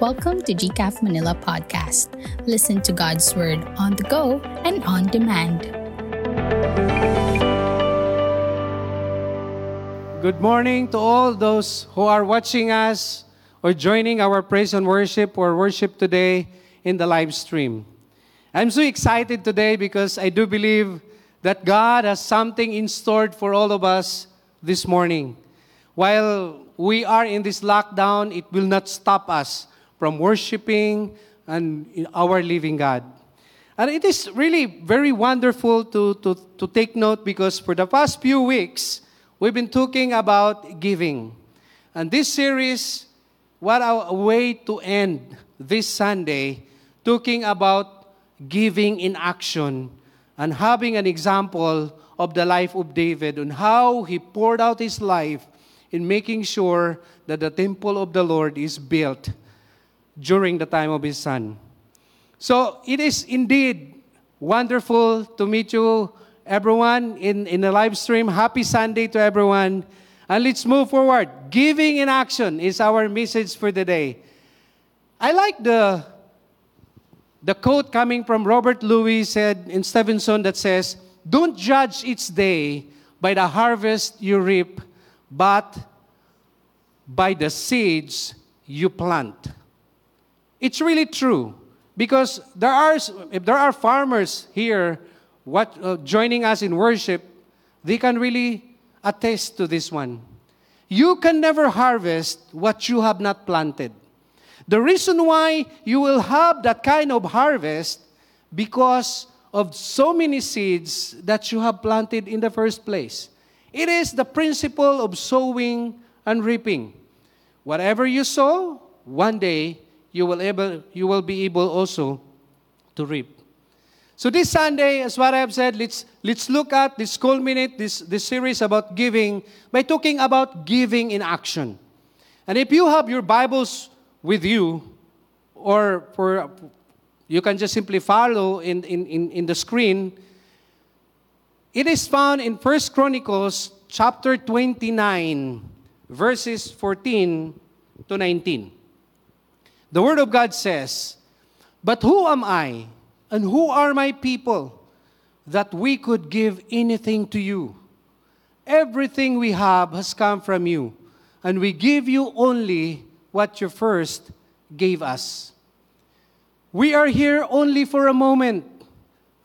Welcome to GCAF Manila Podcast. Listen to God's Word on the go and on demand. Good morning to all those who are watching us or joining our praise and worship or worship today in the live stream. I'm so excited today because I do believe that God has something in store for all of us this morning. While we are in this lockdown, it will not stop us from worshiping and our living God. And it is really very wonderful to, to, to take note because for the past few weeks, we've been talking about giving. And this series, what a way to end this Sunday, talking about giving in action and having an example of the life of David and how he poured out his life in making sure that the temple of the Lord is built during the time of his son. So it is indeed wonderful to meet you, everyone, in, in the live stream. Happy Sunday to everyone. And let's move forward. Giving in action is our message for the day. I like the, the quote coming from Robert Louis said in Stevenson that says, Don't judge each day by the harvest you reap, but by the seeds you plant. It's really true because there are if there are farmers here what uh, joining us in worship, they can really attest to this one. You can never harvest what you have not planted. The reason why you will have that kind of harvest because of so many seeds that you have planted in the first place. It is the principle of sowing and reaping. Whatever you sow, one day you will, able, you will be able also to reap. So this Sunday, as what I have said, let's, let's look at, this culminate this, this series about giving by talking about giving in action. And if you have your Bibles with you, or for you can just simply follow in, in, in, in the screen, it is found in First Chronicles chapter 29, verses 14 to 19. The Word of God says, But who am I and who are my people that we could give anything to you? Everything we have has come from you, and we give you only what you first gave us. We are here only for a moment,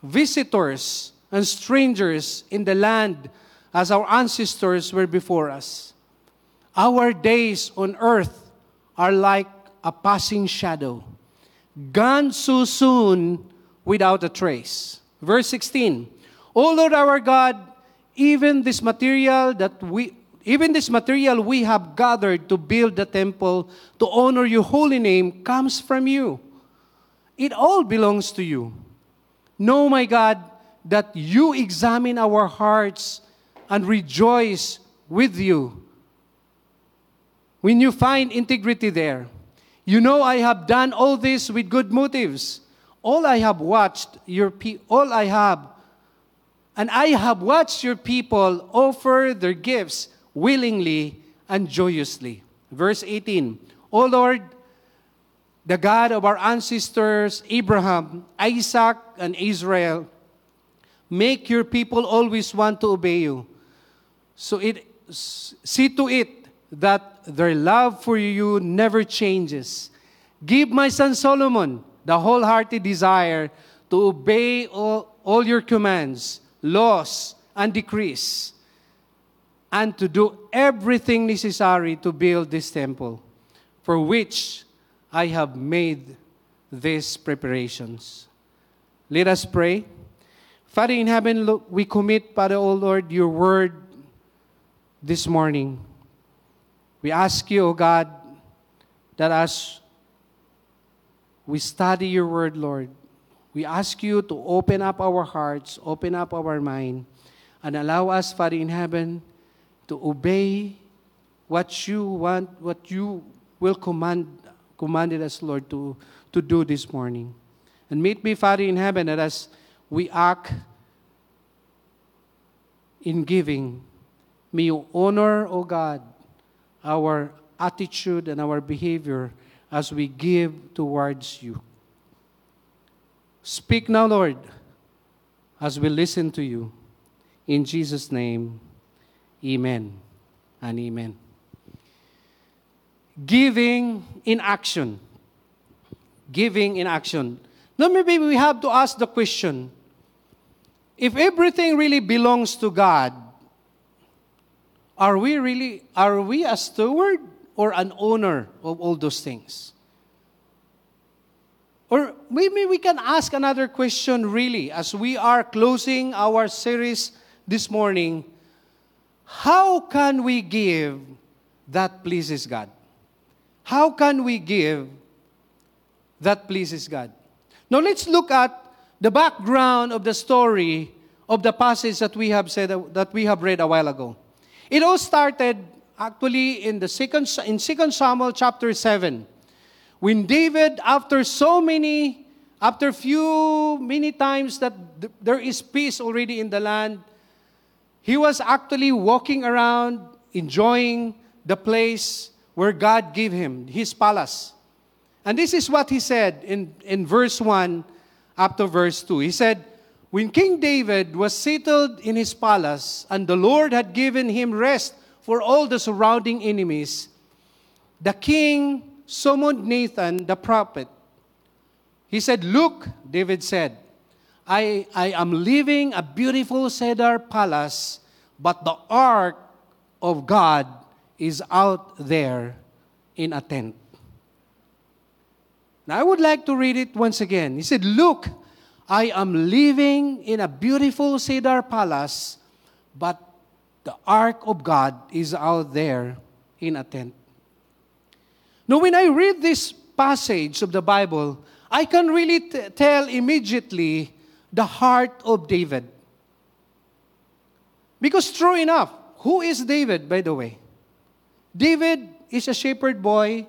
visitors and strangers in the land as our ancestors were before us. Our days on earth are like a passing shadow, gone so soon without a trace. Verse 16, O Lord our God, even this material that we even this material we have gathered to build the temple to honor your holy name comes from you. It all belongs to you. Know, my God, that you examine our hearts and rejoice with you when you find integrity there. You know I have done all this with good motives. All I have watched your pe- all I have and I have watched your people offer their gifts willingly and joyously. Verse 18. O Lord, the God of our ancestors Abraham, Isaac, and Israel, make your people always want to obey you. So it see to it that their love for you never changes. Give my son Solomon the wholehearted desire to obey all, all your commands, laws, and decrees, and to do everything necessary to build this temple, for which I have made these preparations. Let us pray. Father in heaven, we commit, Father, O Lord, your word this morning. We ask you, O God, that as we study your word, Lord, we ask you to open up our hearts, open up our mind, and allow us, Father in heaven, to obey what you want, what you will command, commanded us, Lord, to, to do this morning. And meet me, Father in heaven, that as we act in giving, may you honor, O God, our attitude and our behavior as we give towards you. Speak now, Lord, as we listen to you. In Jesus' name, amen and amen. Giving in action. Giving in action. Now, maybe we have to ask the question if everything really belongs to God, are we really, are we a steward or an owner of all those things? Or maybe we can ask another question really as we are closing our series this morning. How can we give that pleases God? How can we give that pleases God? Now let's look at the background of the story of the passage that we have said that we have read a while ago. It all started actually in the second in 2 Samuel chapter 7 when David after so many after few many times that th- there is peace already in the land he was actually walking around enjoying the place where God gave him his palace. And this is what he said in in verse 1 up to verse 2 he said when King David was settled in his palace and the Lord had given him rest for all the surrounding enemies, the king summoned Nathan the prophet. He said, Look, David said, I, I am living a beautiful cedar palace, but the ark of God is out there in a tent. Now I would like to read it once again. He said, Look, I am living in a beautiful cedar palace, but the ark of God is out there in a tent. Now, when I read this passage of the Bible, I can really t- tell immediately the heart of David. Because, true enough, who is David, by the way? David is a shepherd boy,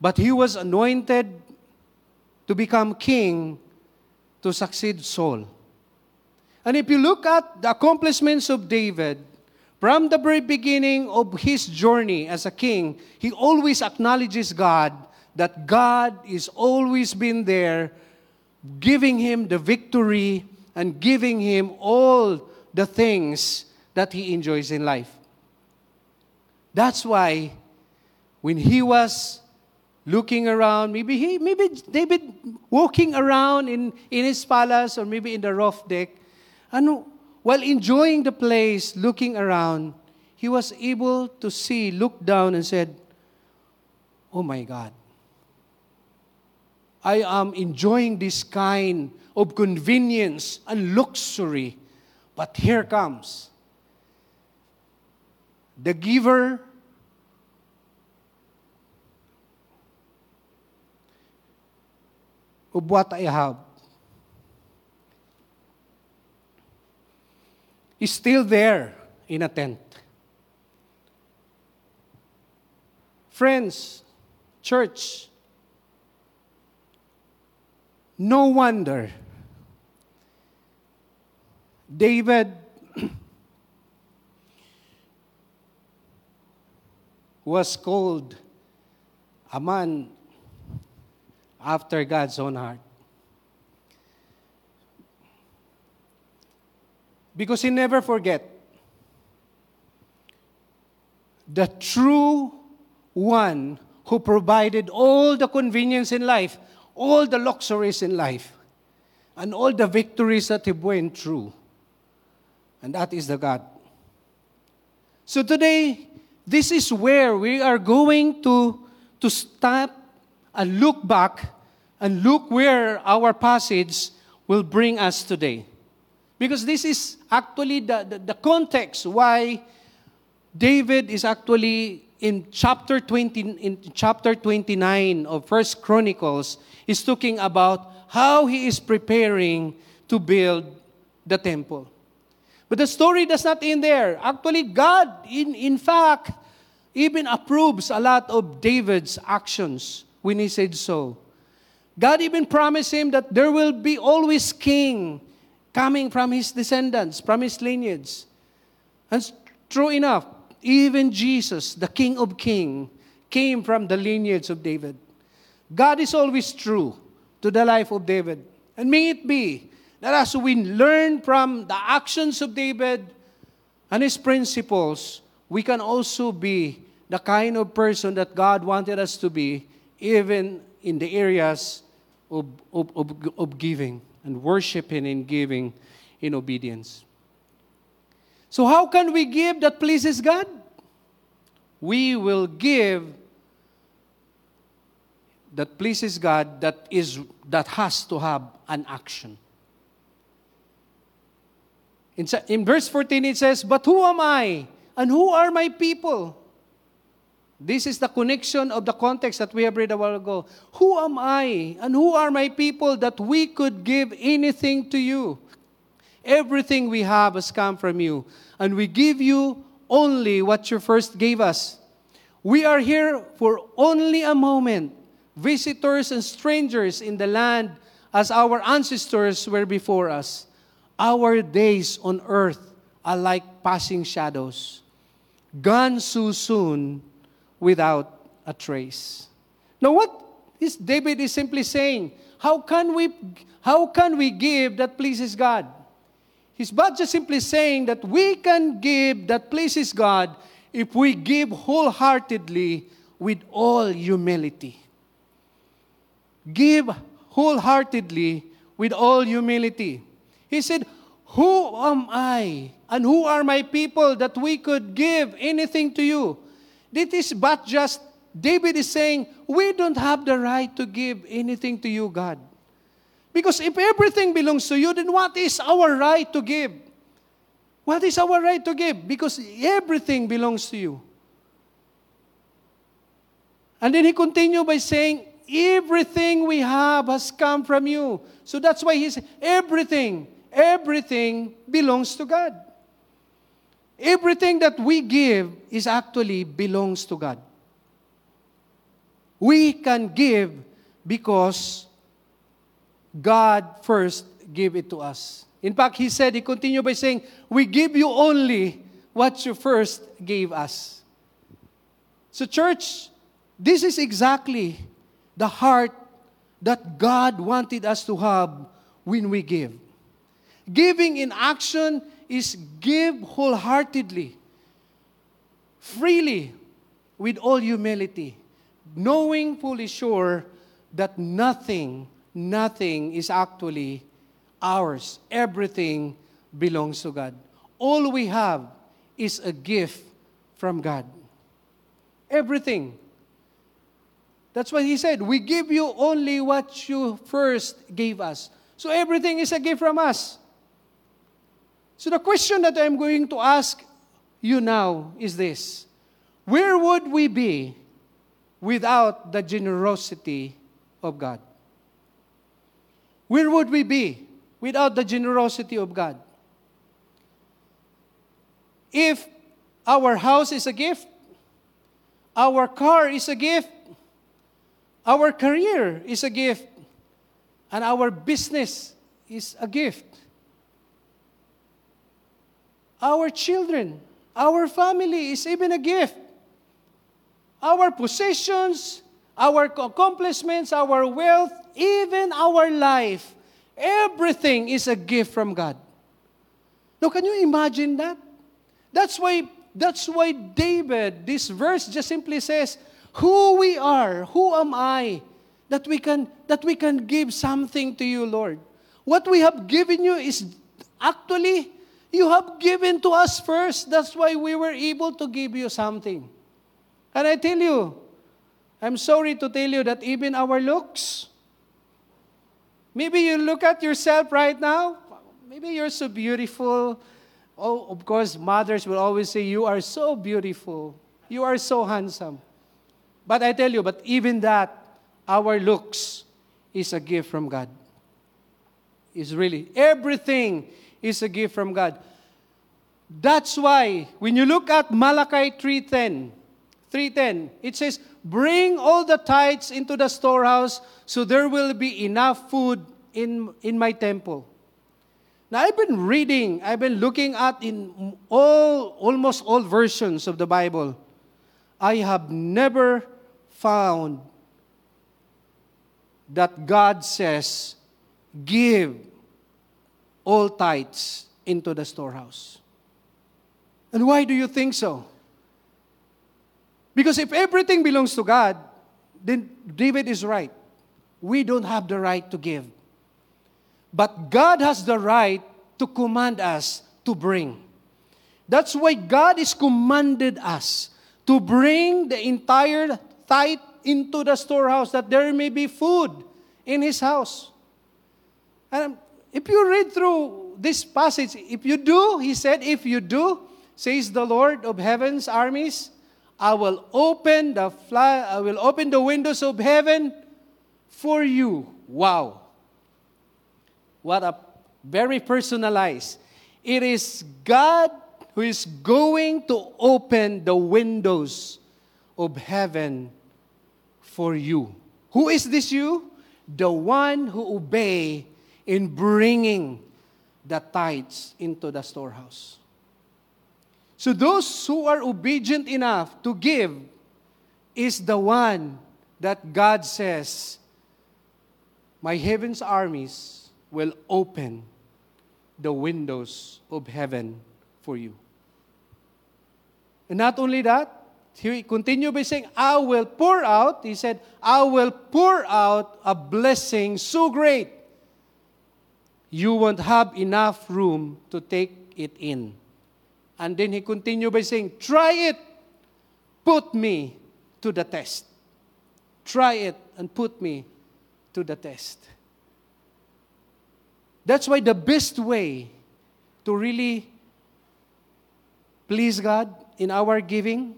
but he was anointed to become king to succeed Saul. And if you look at the accomplishments of David, from the very beginning of his journey as a king, he always acknowledges God, that God is always been there, giving him the victory and giving him all the things that he enjoys in life. That's why when he was looking around. Maybe he, maybe David walking around in, in his palace or maybe in the roof deck. And while enjoying the place, looking around, he was able to see, look down and said, Oh my God. I am enjoying this kind of convenience and luxury. But here comes the giver of what I have is still there in a tent. Friends, church, no wonder David was called a man after God's own heart. Because he never forget the true one who provided all the convenience in life, all the luxuries in life, and all the victories that he went through. And that is the God. So today, this is where we are going to, to stop and look back and look where our passage will bring us today. Because this is actually the, the, the context why David is actually in chapter 20 in chapter 29 of First Chronicles is talking about how he is preparing to build the temple. But the story does not end there. Actually, God, in, in fact, even approves a lot of David's actions when he said so. God even promised him that there will be always king coming from his descendants, from his lineage. And true enough, even Jesus, the King of Kings, came from the lineage of David. God is always true to the life of David. And may it be that as we learn from the actions of David and his principles, we can also be the kind of person that God wanted us to be, even in the areas of, of, of, of giving and worshiping and giving in obedience. So, how can we give that pleases God? We will give that pleases God that is that has to have an action. In, in verse 14 it says, But who am I? And who are my people? This is the connection of the context that we have read a while ago. Who am I? And who are my people that we could give anything to you? Everything we have has come from you, and we give you only what you first gave us. We are here for only a moment, visitors and strangers in the land as our ancestors were before us. Our days on earth are like passing shadows, gone so soon without a trace. Now, what is David is simply saying? How can we, how can we give that pleases God? He's but just simply saying that we can give that pleases God if we give wholeheartedly with all humility. Give wholeheartedly with all humility. He said, Who am I and who are my people that we could give anything to you? This is but just, David is saying, we don't have the right to give anything to you, God. Because if everything belongs to you, then what is our right to give? What is our right to give? Because everything belongs to you. And then he continued by saying, Everything we have has come from you. So that's why he said, Everything, everything belongs to God. Everything that we give is actually belongs to God. We can give because God first gave it to us. In fact, he said, he continued by saying, We give you only what you first gave us. So, church, this is exactly the heart that God wanted us to have when we give. Giving in action is give wholeheartedly, freely, with all humility, knowing fully sure that nothing, nothing is actually ours. Everything belongs to God. All we have is a gift from God. Everything. That's what he said. We give you only what you first gave us. So everything is a gift from us. So the question that I'm going to ask you now is this Where would we be without the generosity of God? Where would we be without the generosity of God? If our house is a gift, our car is a gift, our career is a gift, and our business is a gift our children, our family is even a gift. Our possessions, our accomplishments, our wealth, even our life, everything is a gift from God. Now, can you imagine that? That's why, that's why David, this verse just simply says, who we are, who am I, that we can, that we can give something to you, Lord. What we have given you is actually you have given to us first. That's why we were able to give you something. And I tell you, I'm sorry to tell you that even our looks, maybe you look at yourself right now, maybe you're so beautiful. Oh, of course, mothers will always say, You are so beautiful. You are so handsome. But I tell you, but even that, our looks is a gift from God. Is really everything is a gift from God. That's why when you look at Malachi 3:10, 3:10, it says, "Bring all the tithes into the storehouse, so there will be enough food in in my temple." Now I've been reading, I've been looking at in all almost all versions of the Bible. I have never found that God says, give all tithes into the storehouse. And why do you think so? Because if everything belongs to God, then David is right. We don't have the right to give. But God has the right to command us to bring. That's why God is commanded us to bring the entire tithe into the storehouse that there may be food in his house. And if you read through this passage, if you do, he said, if you do, says the Lord of heaven's armies, I will open the fly, I will open the windows of heaven for you. Wow. What a very personalized. It is God who is going to open the windows of heaven for you. Who is this you? The one who obey in bringing the tithes into the storehouse. So those who are obedient enough to give is the one that God says, My heaven's armies will open the windows of heaven for you. And not only that, he continued by saying, I will pour out, he said, I will pour out a blessing so great, you won't have enough room to take it in. And then he continued by saying, Try it, put me to the test. Try it and put me to the test. That's why the best way to really please God in our giving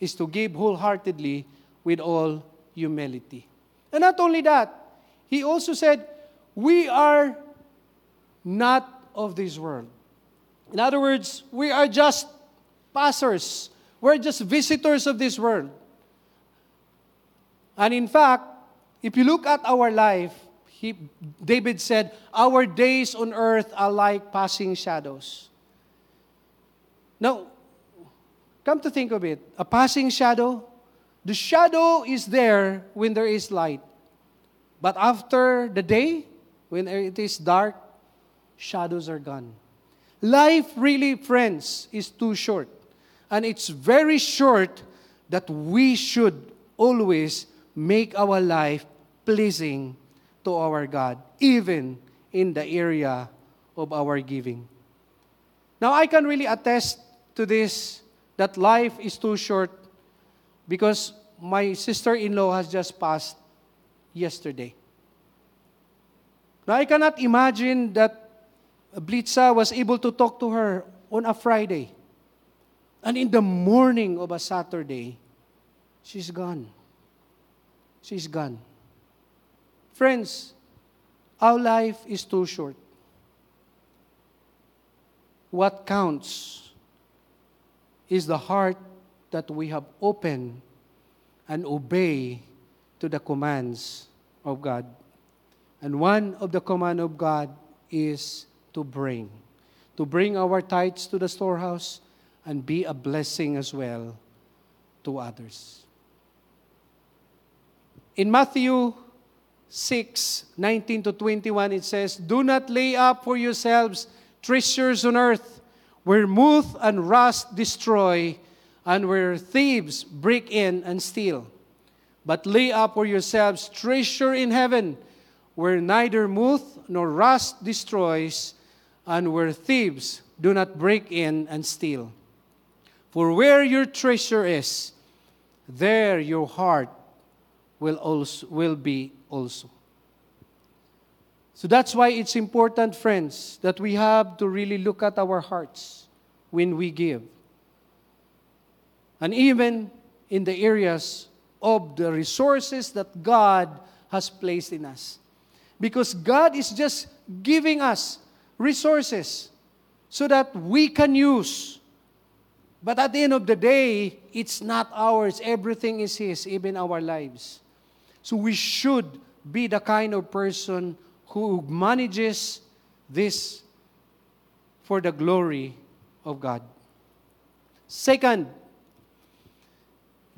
is to give wholeheartedly with all humility. And not only that, he also said, We are not of this world. In other words, we are just passers, we're just visitors of this world. And in fact, if you look at our life, he, David said, Our days on earth are like passing shadows. Now, come to think of it, a passing shadow, the shadow is there when there is light. But after the day, when it is dark, shadows are gone. Life really, friends, is too short. And it's very short that we should always make our life pleasing to our God, even in the area of our giving. Now, I can really attest to this that life is too short because my sister in law has just passed yesterday. Now, I cannot imagine that Blitza was able to talk to her on a Friday. And in the morning of a Saturday, she's gone. She's gone. Friends, our life is too short. What counts is the heart that we have opened and obey to the commands of God. And one of the command of God is to bring. To bring our tithes to the storehouse and be a blessing as well to others. In Matthew 6 19 to 21, it says, Do not lay up for yourselves treasures on earth, where moth and rust destroy, and where thieves break in and steal. But lay up for yourselves treasure in heaven, where neither moth nor rust destroys, and where thieves do not break in and steal. For where your treasure is, there your heart will also will be also. So that's why it's important, friends, that we have to really look at our hearts when we give. And even in the areas of the resources that God has placed in us. Because God is just giving us resources so that we can use. But at the end of the day, it's not ours. Everything is His, even our lives. So we should be the kind of person who manages this for the glory of God. Second,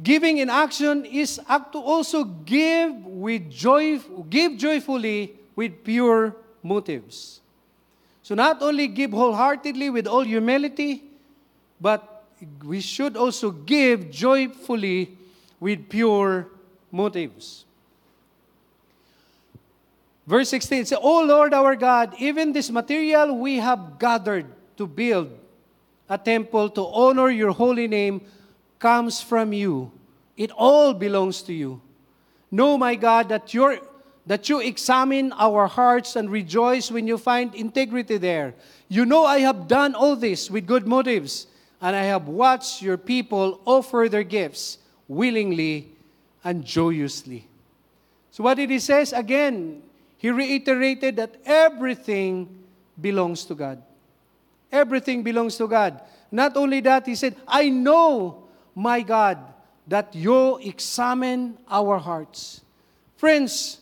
Giving in action is act to also give with joy, give joyfully with pure motives. So not only give wholeheartedly with all humility, but we should also give joyfully with pure motives. Verse 16 says, O Lord our God, even this material we have gathered to build a temple to honor your holy name comes from you. It all belongs to you. Know, my God, that, you that you examine our hearts and rejoice when you find integrity there. You know I have done all this with good motives, and I have watched your people offer their gifts willingly and joyously. So, what did he say? Again, he reiterated that everything belongs to God. Everything belongs to God. Not only that, he said, I know, my God, that you examine our hearts. Friends,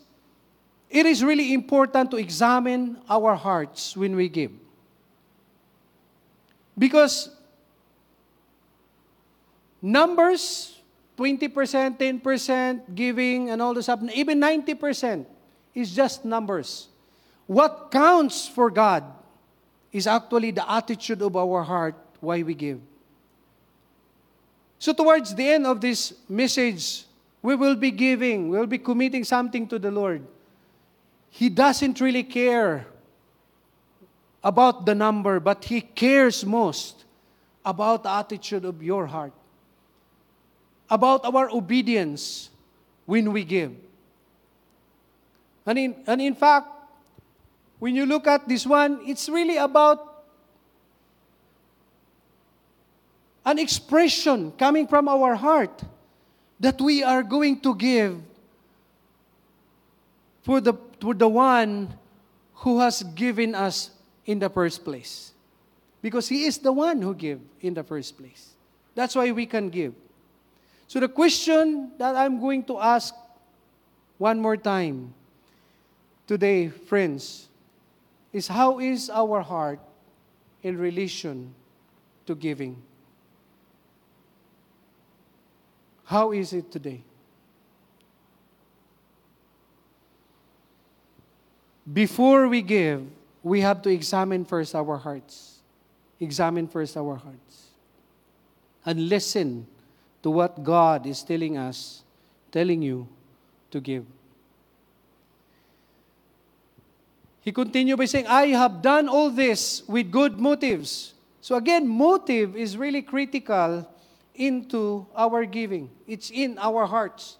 it is really important to examine our hearts when we give. Because numbers, 20%, 10% giving, and all this stuff, even 90% is just numbers. What counts for God is actually the attitude of our heart why we give. So, towards the end of this message, we will be giving, we will be committing something to the Lord. He doesn't really care about the number, but He cares most about the attitude of your heart, about our obedience when we give. And in, and in fact, when you look at this one, it's really about an expression coming from our heart that we are going to give for the, for the one who has given us in the first place. Because He is the one who gave in the first place. That's why we can give. So the question that I'm going to ask one more time today, friends, is how is our heart in relation to giving? How is it today? Before we give, we have to examine first our hearts. Examine first our hearts. And listen to what God is telling us, telling you to give. He continued by saying, I have done all this with good motives. So again, motive is really critical into our giving. It's in our hearts.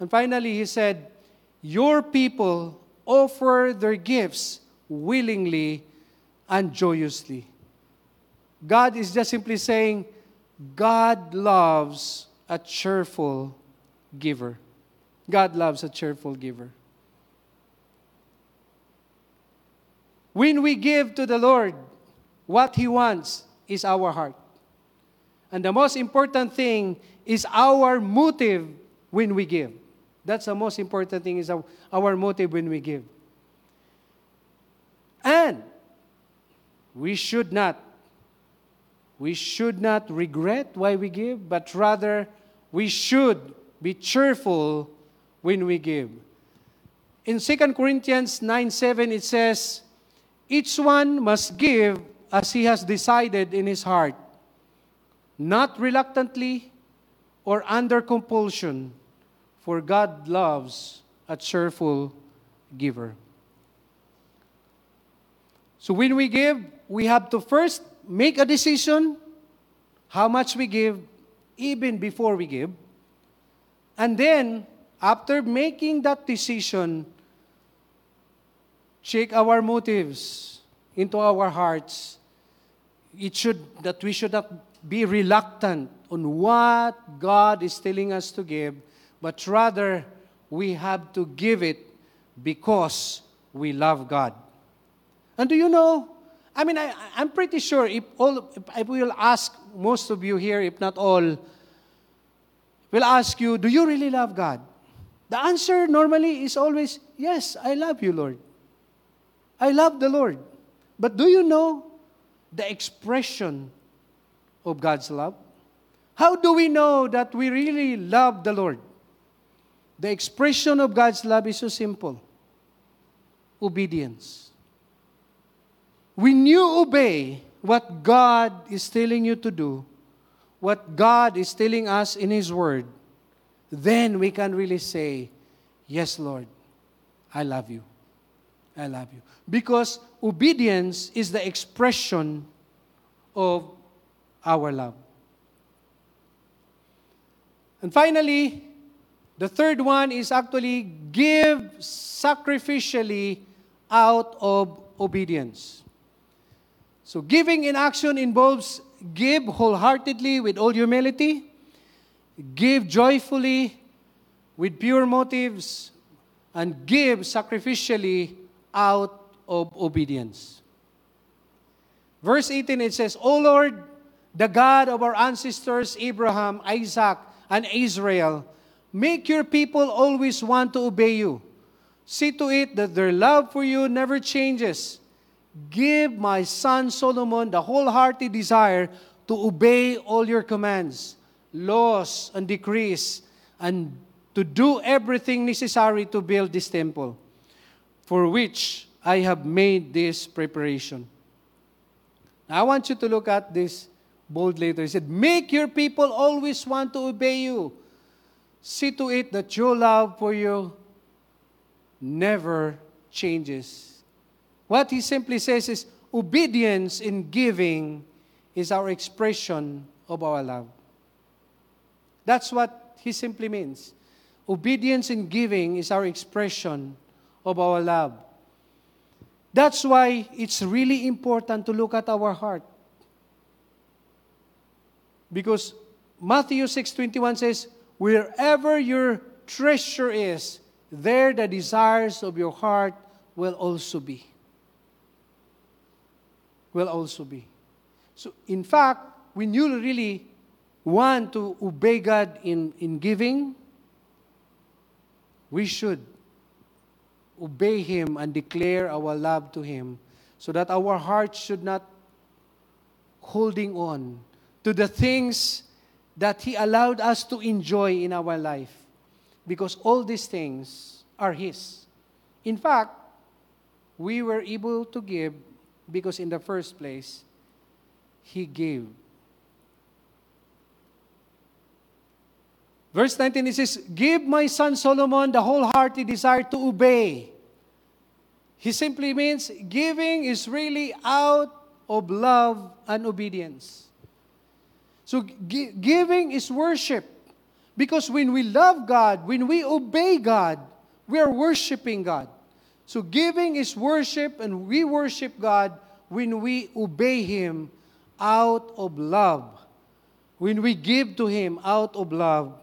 And finally, he said, Your people offer their gifts willingly and joyously. God is just simply saying, God loves a cheerful giver. God loves a cheerful giver. When we give to the Lord, what He wants is our heart. And the most important thing is our motive when we give. That's the most important thing is our, motive when we give. And we should not we should not regret why we give, but rather we should be cheerful when we give. In 2 Corinthians 9 7, it says, each one must give as he has decided in his heart, not reluctantly or under compulsion, for God loves a cheerful giver. So when we give, we have to first make a decision how much we give, even before we give. And then, after making that decision, check our motives into our hearts. It should that we should not be reluctant on what God is telling us to give, but rather we have to give it because we love God. And do you know? I mean, I, am pretty sure if all, if I will ask most of you here, if not all, will ask you, do you really love God? The answer normally is always, yes, I love you, Lord. I love the Lord. But do you know the expression of God's love? How do we know that we really love the Lord? The expression of God's love is so simple obedience. When you obey what God is telling you to do, what God is telling us in His Word, then we can really say, Yes, Lord, I love you. I love you. Because obedience is the expression of our love. And finally, the third one is actually give sacrificially out of obedience. So, giving in action involves give wholeheartedly with all humility, give joyfully with pure motives, and give sacrificially out of obedience. Verse 18 it says, O Lord, the God of our ancestors Abraham, Isaac, and Israel, make your people always want to obey you. See to it that their love for you never changes. Give my son Solomon the wholehearted desire to obey all your commands, laws, and decrees, and to do everything necessary to build this temple, for which I have made this preparation. I want you to look at this bold letter. He said, Make your people always want to obey you. See to it that your love for you never changes. What he simply says is obedience in giving is our expression of our love. That's what he simply means. Obedience in giving is our expression of our love. That's why it's really important to look at our heart. Because Matthew 6:21 says, "Wherever your treasure is, there the desires of your heart will also be." Will also be. So in fact, when you really want to obey God in, in giving, we should obey Him and declare our love to Him so that our hearts should not holding on to the things that He allowed us to enjoy in our life. Because all these things are His. In fact, we were able to give because in the first place, He gave. Verse 19 it says, Give my son Solomon the wholehearted desire to obey he simply means giving is really out of love and obedience. So gi- giving is worship. Because when we love God, when we obey God, we are worshiping God. So giving is worship, and we worship God when we obey Him out of love. When we give to Him out of love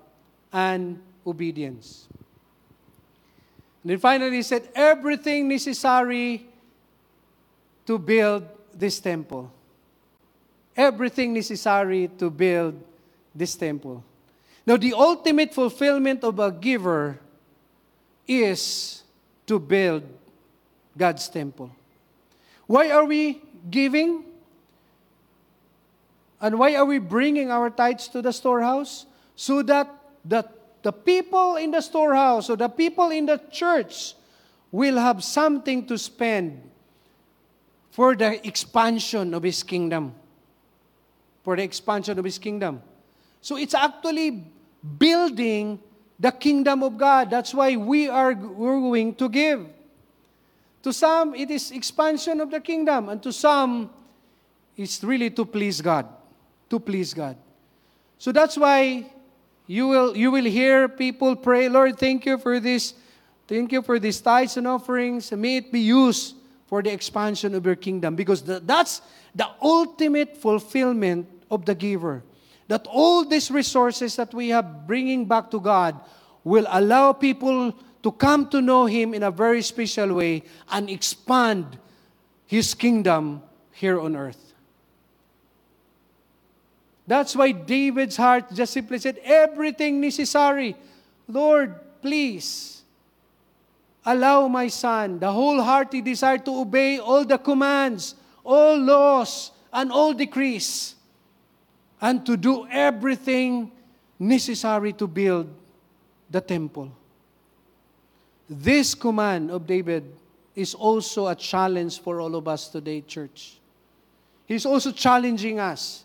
and obedience. And then finally, he said, everything necessary to build this temple. Everything necessary to build this temple. Now, the ultimate fulfillment of a giver is to build God's temple. Why are we giving? And why are we bringing our tithes to the storehouse? So that the the people in the storehouse or the people in the church will have something to spend for the expansion of His kingdom. For the expansion of His kingdom. So it's actually building the kingdom of God. That's why we are going to give. To some, it is expansion of the kingdom, and to some, it's really to please God. To please God. So that's why you will, you will hear people pray, Lord, thank you for this. Thank you for these tithes and offerings. May it be used for the expansion of your kingdom. Because the, that's the ultimate fulfillment of the giver. That all these resources that we have bringing back to God will allow people to come to know Him in a very special way and expand His kingdom here on earth. That's why David's heart just simply said, Everything necessary. Lord, please allow my son the wholehearted desire to obey all the commands, all laws, and all decrees. And to do everything necessary to build the temple. This command of David is also a challenge for all of us today, church. He's also challenging us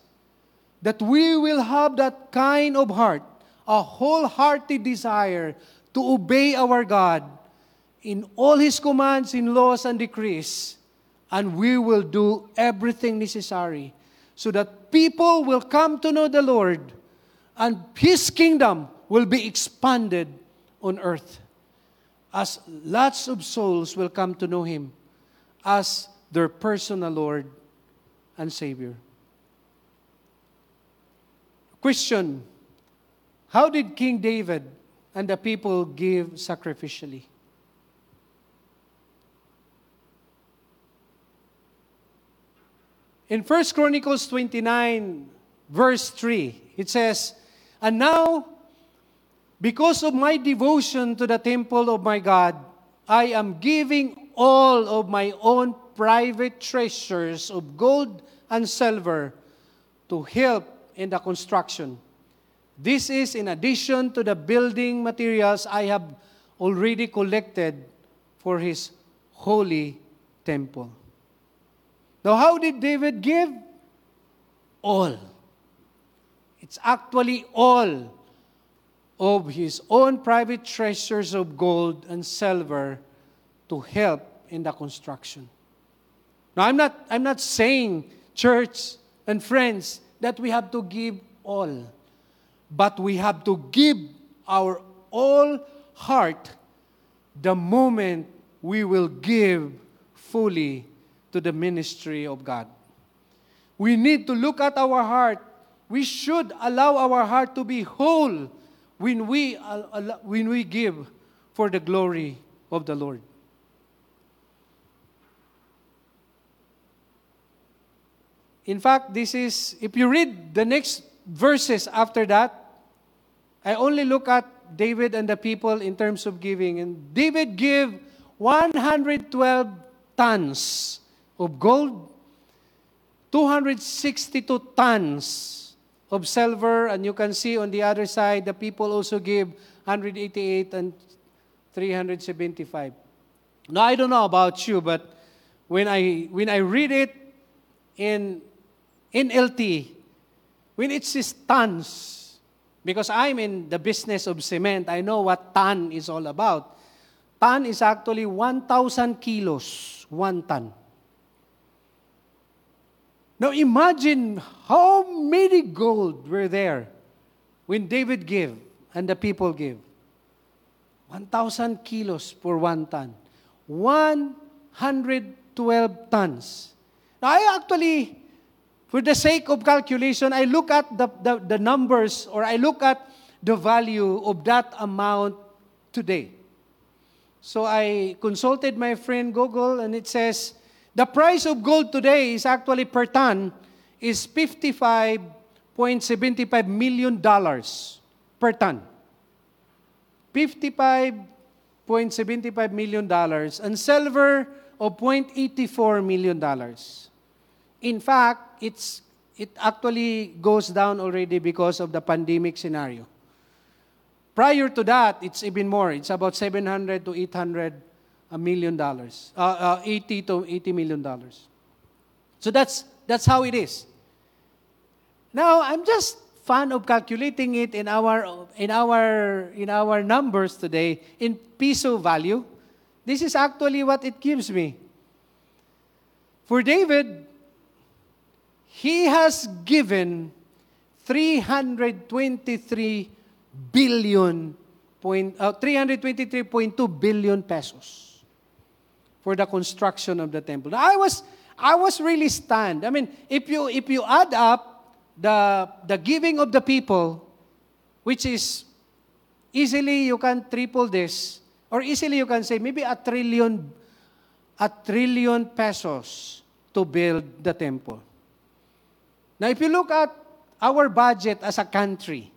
that we will have that kind of heart, a wholehearted desire to obey our God in all His commands, in laws, and decrees, and we will do everything necessary so that people will come to know the Lord and His kingdom will be expanded on earth as lots of souls will come to know Him as their personal Lord and Savior. Question How did King David and the people give sacrificially? In 1 Chronicles 29, verse 3, it says, And now, because of my devotion to the temple of my God, I am giving all of my own private treasures of gold and silver to help in the construction. This is in addition to the building materials I have already collected for his holy temple. Now, how did David give? All. It's actually all of his own private treasures of gold and silver to help in the construction. Now, I'm not, I'm not saying, church and friends, that we have to give all, but we have to give our all heart the moment we will give fully to the ministry of God. We need to look at our heart. We should allow our heart to be whole when we, when we give for the glory of the Lord. In fact, this is, if you read the next verses after that, I only look at David and the people in terms of giving. And David gave 112 tons of gold, 262 tons of silver, and you can see on the other side, the people also give 188 and 375. Now, I don't know about you, but when I, when I read it in NLT, when it says tons, because I'm in the business of cement, I know what ton is all about. Ton is actually 1,000 kilos, one ton. Now imagine how many gold were there when David gave and the people gave. 1,000 kilos for one ton. 112 tons. Now I actually for the sake of calculation, I look at the, the, the numbers or I look at the value of that amount today. So I consulted my friend Google and it says the price of gold today is actually per ton is 55.75 million dollars per ton. 55.75 million dollars and silver of 0.84 million dollars. In fact, it's, it actually goes down already because of the pandemic scenario. Prior to that, it's even more. It's about 700 to 800 a million dollars, uh, uh, 80 to 80 million dollars. So that's that's how it is. Now I'm just fun of calculating it in our in our in our numbers today in peso value. This is actually what it gives me. For David, he has given 323 billion point, uh, 323.2 billion pesos for the construction of the temple. Now, I was I was really stunned. I mean, if you if you add up the the giving of the people, which is easily you can triple this, or easily you can say maybe a trillion a trillion pesos to build the temple. Now, if you look at our budget as a country,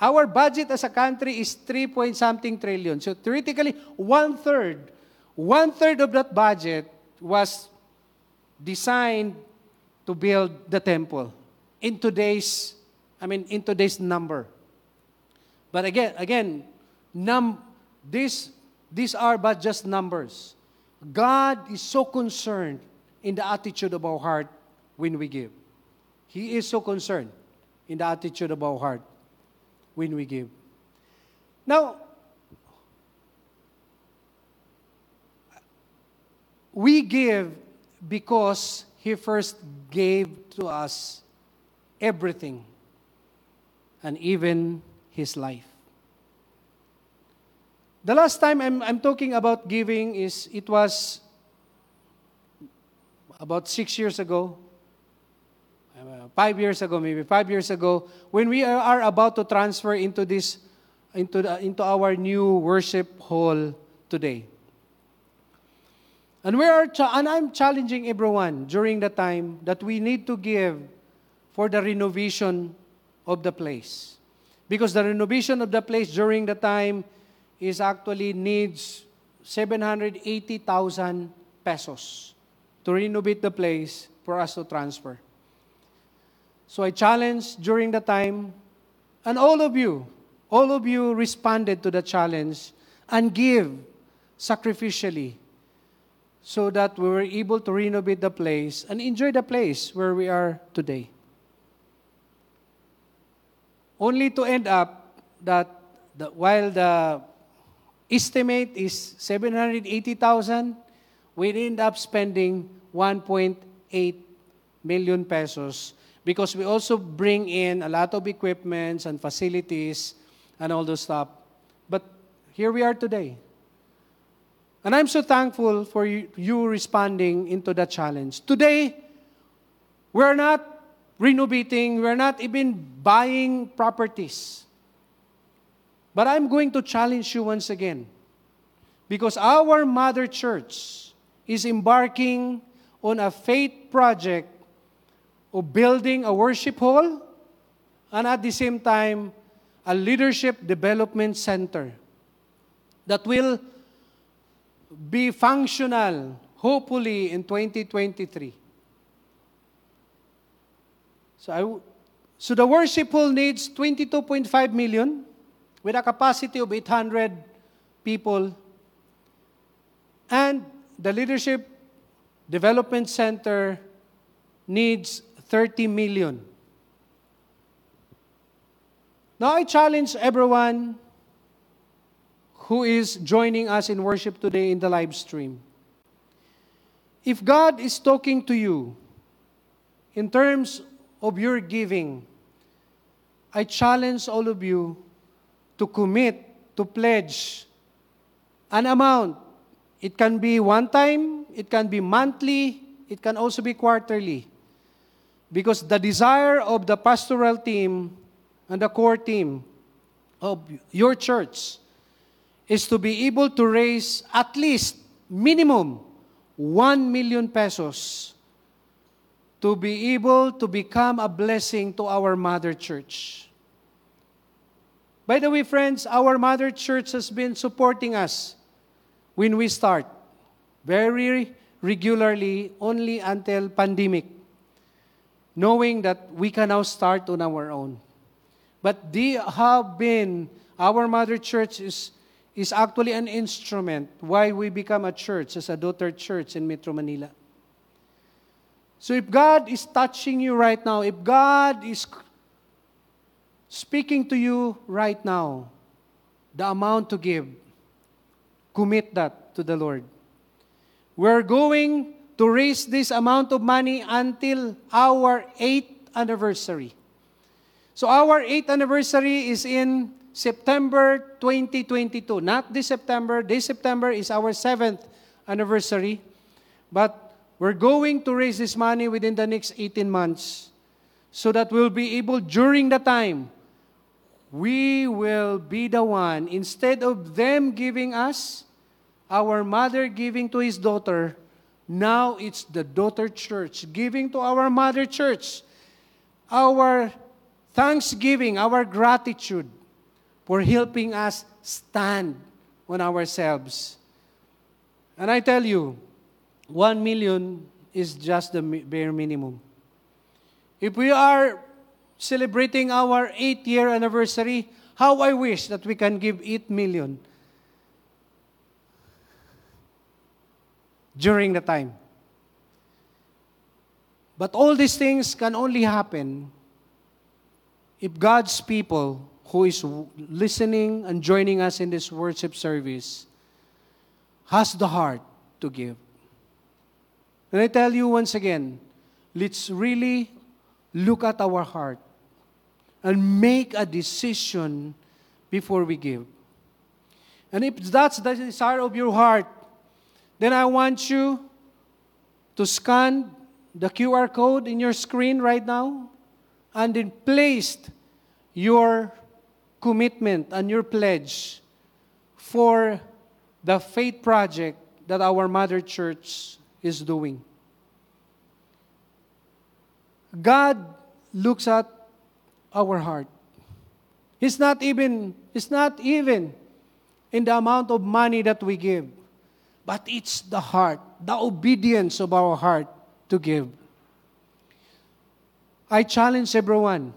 our budget as a country is 3 point something trillion. So theoretically, one third, one third of that budget was designed to build the temple. in today's, I mean, in today's number. But again, again, num, this, these are but just numbers. God is so concerned in the attitude of our heart when we give. He is so concerned in the attitude of our heart when we give. Now, we give because He first gave to us everything and even His life. The last time I'm, I'm talking about giving is it was about six years ago, uh, five years ago, maybe five years ago, when we are, are about to transfer into this, into, the, into our new worship hall today. And we are, and I'm challenging everyone during the time that we need to give for the renovation of the place. Because the renovation of the place during the time is actually needs 780,000 pesos to renovate the place for us to transfer. So I challenged during the time, and all of you, all of you responded to the challenge and give sacrificially so that we were able to renovate the place and enjoy the place where we are today. Only to end up that the, while the estimate is 780,000, we end up spending 1.8 million pesos because we also bring in a lot of equipments and facilities and all those stuff. But here we are today. And I'm so thankful for you, responding into that challenge. Today, we're not renovating, we're not even buying properties. But I'm going to challenge you once again. Because our mother church is embarking on a faith project of building a worship hall and at the same time, a leadership development center that will be functional, hopefully, in 2023. So, I, so the worship hall needs 22.5 million with a capacity of 800 people. And the Leadership Development Center needs 30 million. Now I challenge everyone who is joining us in worship today in the live stream. If God is talking to you in terms of your giving, I challenge all of you to commit, to pledge an amount. It can be one time, it can be monthly, it can also be quarterly. Because the desire of the pastoral team and the core team of your church is to be able to raise at least minimum 1 million pesos to be able to become a blessing to our mother church. By the way, friends, our mother church has been supporting us when we start very regularly only until pandemic, knowing that we can now start on our own. But they have been, our mother church is is actually an instrument why we become a church as a daughter church in Metro Manila. So if God is touching you right now, if God is speaking to you right now, the amount to give, commit that to the Lord. We're going to raise this amount of money until our 8th anniversary. So our 8th anniversary is in September 2022. Not this September. This September is our seventh anniversary. But we're going to raise this money within the next 18 months so that we'll be able, during the time, we will be the one, instead of them giving us, our mother giving to his daughter, now it's the daughter church giving to our mother church. Our thanksgiving, our gratitude for helping us stand on ourselves. And I tell you, one million is just the bare minimum. If we are celebrating our eight year anniversary. How I wish that we can give 8 million during the time. But all these things can only happen if God's people who is listening and joining us in this worship service has the heart to give. And I tell you once again, let's really look at our heart and make a decision before we give. And if that's the desire of your heart, then I want you to scan the QR code in your screen right now and then place your commitment and your pledge for the faith project that our mother church is doing. God looks at our heart. It's not even it's not even in the amount of money that we give, but it's the heart, the obedience of our heart to give. I challenge everyone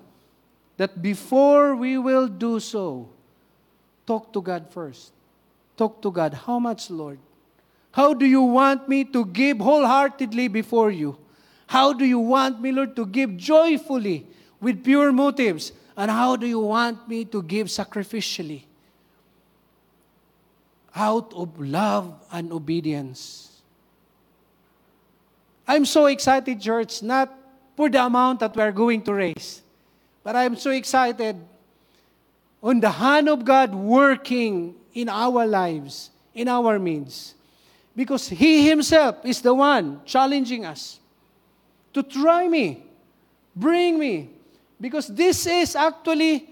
that before we will do so, talk to God first. Talk to God. How much, Lord? How do you want me to give wholeheartedly before you? How do you want me, Lord, to give joyfully with pure motives? And how do you want me to give sacrificially? Out of love and obedience. I'm so excited, church, not for the amount that we are going to raise, but I'm so excited on the hand of God working in our lives, in our means. Because He Himself is the one challenging us to try me, bring me. Because this is actually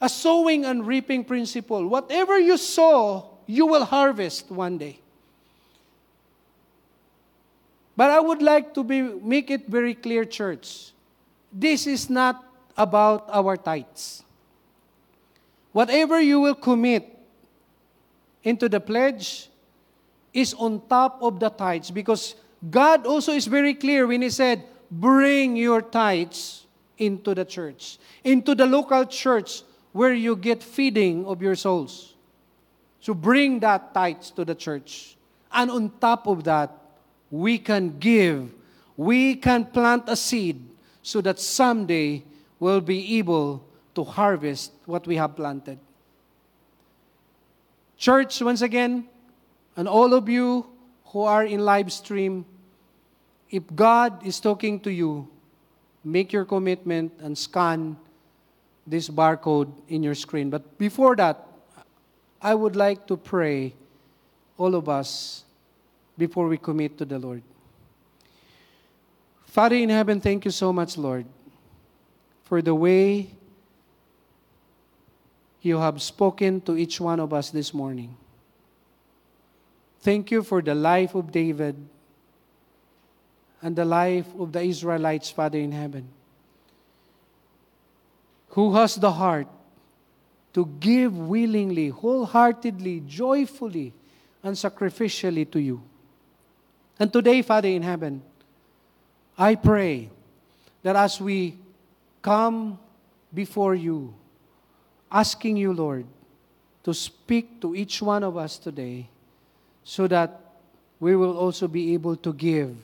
a sowing and reaping principle. Whatever you sow, you will harvest one day. But I would like to be, make it very clear, church. This is not about our tithes. Whatever you will commit into the pledge is on top of the tithes because God also is very clear when He said, Bring your tithes into the church, into the local church where you get feeding of your souls. So bring that tithes to the church. And on top of that, we can give, we can plant a seed so that someday we'll be able to harvest what we have planted. Church, once again, and all of you who are in live stream, if God is talking to you, make your commitment and scan this barcode in your screen. But before that, I would like to pray, all of us, before we commit to the Lord. Father in heaven, thank you so much, Lord, for the way you have spoken to each one of us this morning. Thank you for the life of David and the life of the Israelites, Father in heaven, who has the heart to give willingly, wholeheartedly, joyfully, and sacrificially to you. And today, Father in heaven, I pray that as we come before you, asking you, Lord, to speak to each one of us today so that we will also be able to give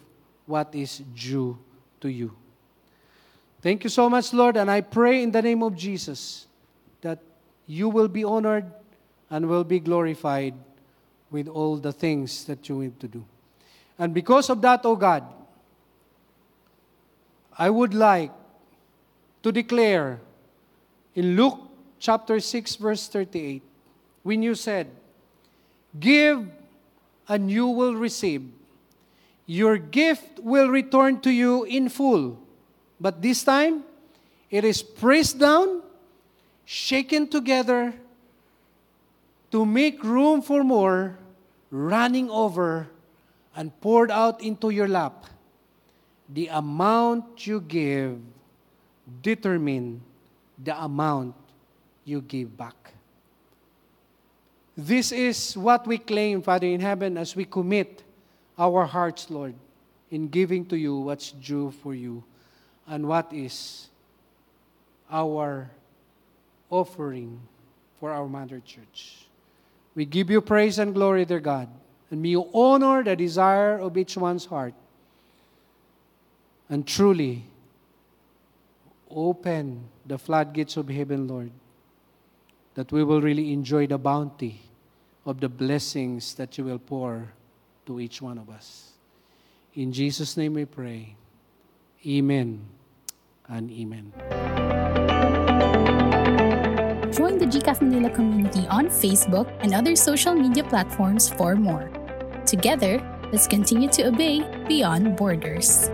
what is due to you. Thank you so much, Lord, and I pray in the name of Jesus that you will be honored and will be glorified with all the things that you need to do. And because of that, O oh God, I would like to declare in Luke chapter 6, verse 38, when you said, Give and you will receive. Your gift will return to you in full. But this time, it is pressed down, shaken together to make room for more, running over, and poured out into your lap. The amount you give determine the amount you give back. This is what we claim, Father in heaven, as we commit our hearts, Lord, in giving to you what's due for you and what is our offering for our Mother Church. We give you praise and glory, dear God, and may you honor the desire of each one's heart. And truly, open the floodgates of heaven, Lord, that we will really enjoy the bounty of the blessings that you will pour to each one of us. In Jesus' name we pray. Amen and amen. Join the GCAF Manila community on Facebook and other social media platforms for more. Together, let's continue to obey beyond borders.